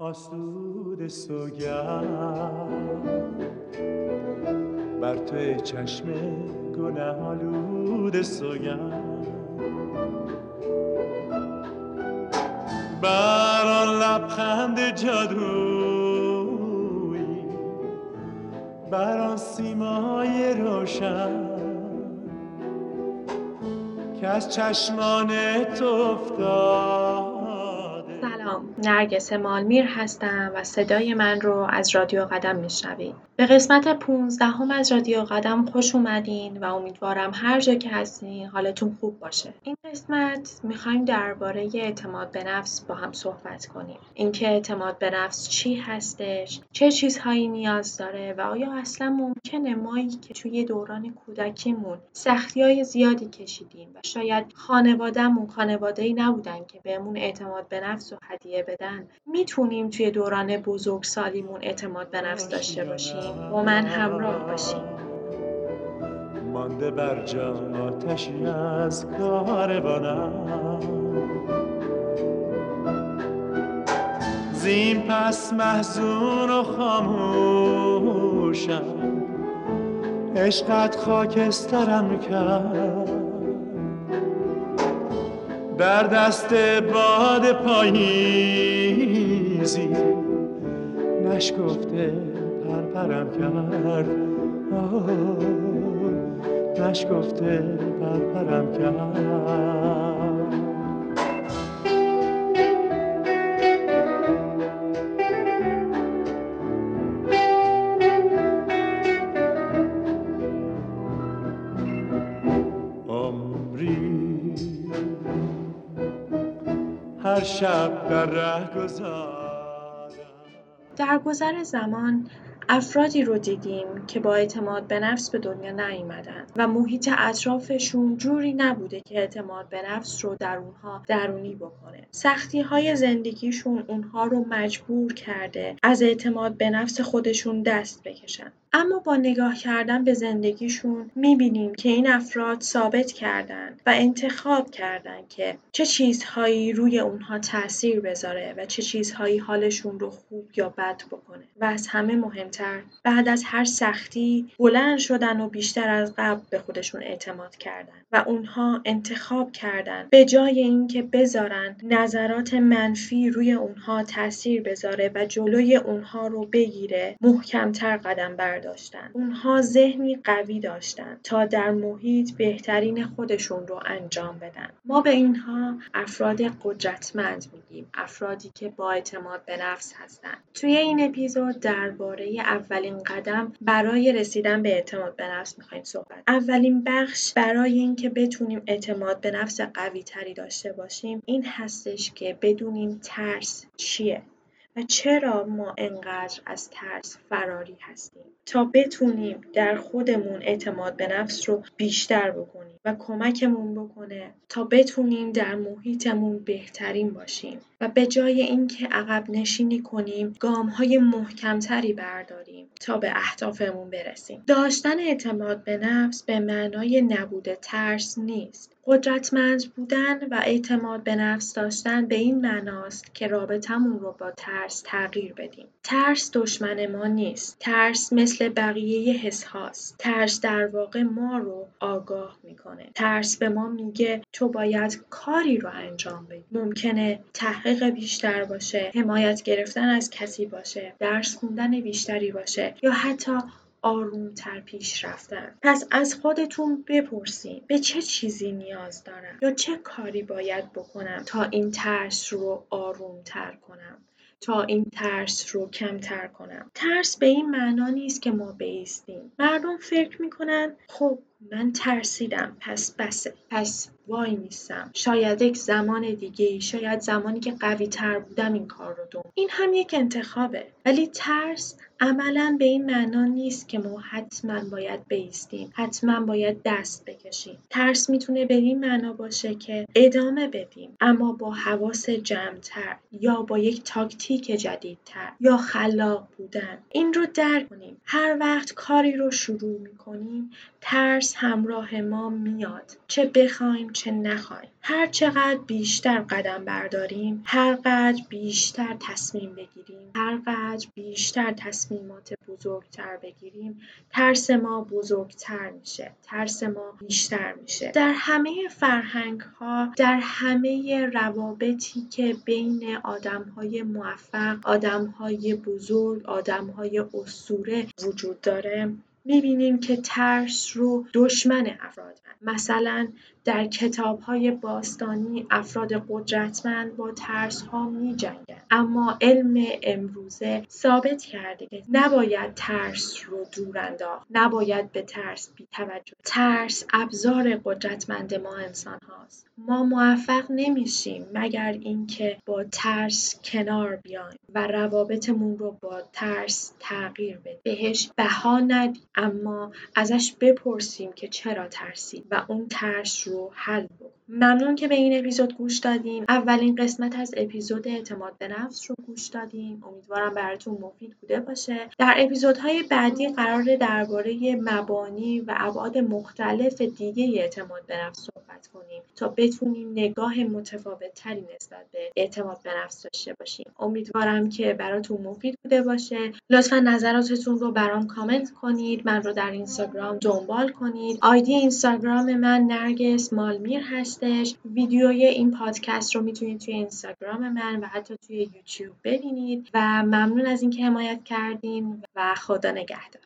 آسود سوگند. بر توی چشم گناه آلود سوگند. بر آن لبخند جادویی بر آن سیمای روشن. که از چشمان تو افتاد. نرگس مالمیر هستم و صدای من رو از رادیو قدم میشنوید. به قسمت 15 هم از رادیو قدم خوش اومدین و امیدوارم هر جا که هستین حالتون خوب باشه. این قسمت می‌خوایم درباره اعتماد به نفس با هم صحبت کنیم. اینکه اعتماد به نفس چی هستش، چه چیزهایی نیاز داره و آیا اصلا ممکنه مایی که توی دوران کودکیمون سختی های زیادی کشیدیم و شاید خانوادهمون خانواده نبودن که بهمون اعتماد به نفس و هدیه بدن. می‌تونیم توی دوران بزرگسالیمون اعتماد به نفس داشته باشیم. با من همراه باشیم. مانده بر جا آتشی از کاروانم زین پس محزون و خاموشم. عشقت خاکسترم کرد. در دست باد پاییزی. نشگفته پرپرم کرد. نشگفته پرپرم کرد. شب در ره در گذر زمان افرادی رو دیدیم که با اعتماد به نفس به دنیا نیامدن و محیط اطرافشون جوری نبوده که اعتماد به نفس رو در اونها درونی بکنه. سختی های زندگیشون اونها رو مجبور کرده از اعتماد به نفس خودشون دست بکشن. اما با نگاه کردن به زندگیشون می‌بینیم که این افراد ثابت کردن و انتخاب کردن که چه چیزهایی روی اونها تاثیر بذاره و چه چیزهایی حالشون رو خوب یا بد بکنه. و از همه مهمتر بعد از هر سختی بلند شدن و بیشتر از قبل به خودشون اعتماد کردن. و اونها انتخاب کردن به جای اینکه بذارن نظرات منفی روی اونها تاثیر بذاره و جلوی اونها رو بگیره محکمتر قدم بر برداشتن. اونها ذهنی قوی داشتن تا در محیط بهترین خودشون رو انجام بدن. ما به اینها افراد قدرتمند میگیم. افرادی که با اعتماد به نفس هستن. توی این اپیزود درباره اولین قدم برای رسیدن به اعتماد به نفس می‌خوایم صحبت. اولین بخش برای اینکه بتونیم اعتماد به نفس قوی تری داشته باشیم این هستش که بدونیم ترس چیه. چرا ما انقدر از ترس فراری هستیم تا بتونیم در خودمون اعتماد به نفس رو بیشتر بکنیم و کمکمون بکنه تا بتونیم در محیطمون بهترین باشیم و به جای اینکه عقب نشینی کنیم گام های محکمتری برداریم تا به اهدافمون برسیم. داشتن اعتماد به نفس به معنای نبود ترس نیست. قدرتمند بودن و اعتماد به نفس داشتن به این معناست که رابطمون رو با ترس تغییر بدیم. ترس دشمن ما نیست. ترس مثل بقیه حس هاست. ترس در واقع ما رو آگاه می‌کنه. ترس به ما میگه تو باید کاری رو انجام بدی. ممکنه تحقیق بیشتر باشه، حمایت گرفتن از کسی باشه، درس خوندن بیشتری باشه یا حتی آرومتر پیش رفتن. پس از خودتون بپرسین به چه چیزی نیاز دارم یا چه کاری باید بکنم تا این ترس رو آرومتر کنم. تا این ترس رو کمتر کنم. ترس به این معنا نیست که ما بیستیم. مردم فکر می‌کنن خب من ترسیدم پس بسه پس وای میستم شاید یک زمان دیگه شاید زمانی که قوی تر بودم این کار رو دوم این هم یک انتخابه. ولی ترس عملا به این معنا نیست که ما حتما باید بیستیم حتما باید دست بکشیم. ترس می‌تونه به این معنا باشه که ادامه بدیم اما با حواس جمعتر یا با یک تاکتیک جدیدتر یا خلاق بودن. این رو درک کنیم. هر وقت کاری رو شروع می‌کنیم ترس همراه ما میاد چه بخوایم چه نخوایم. هر چقدر بیشتر قدم برداریم هر قدر بیشتر تصمیم بگیریم هر قدر بیشتر تصمیمات بزرگتر بگیریم ترس ما بزرگتر میشه ترس ما بیشتر میشه. در همه فرهنگ ها در همه روابطی که بین آدم های موفق آدم های بزرگ آدم های اسطوره وجود داره می‌بینیم که ترس رو دشمن افراد مثلا در کتاب های باستانی افراد قدرتمند با ترس ها می جنگن. اما علم امروزه ثابت کرده که نباید ترس رو دور انداخت نباید به ترس بی توجه ترس ابزار قدرتمند ما انسان هاست. ما موفق نمیشیم مگر اینکه با ترس کنار بیایم و روابطمون رو با ترس تغییر بدیم. بهش بها ندیم اما ازش بپرسیم که چرا ترسید و اون ترس رو حل بکنیم ممنون که به این اپیزود گوش دادین. اولین قسمت از اپیزود اعتماد به نفس رو گوش دادین. امیدوارم براتون مفید بوده باشه. در اپیزودهای بعدی قرار درباره مبانی و ابعاد مختلف دیگه اعتماد به نفس صحبت کنیم تا بتونیم نگاه متفاوت تری نسبت به اعتماد به نفس داشته باشیم. امیدوارم که براتون مفید بوده باشه. لطفا نظراتتون رو برام کامنت کنید. من رو در اینستاگرام دنبال کنید. آیدی اینستاگرام من نرگس مالمیر هستش. ویدیوی این پادکست رو می‌تونید توی اینستاگرام من و حتی توی یوتیوب ببینید و ممنون از اینکه حمایت کردین و خدا نگهدار.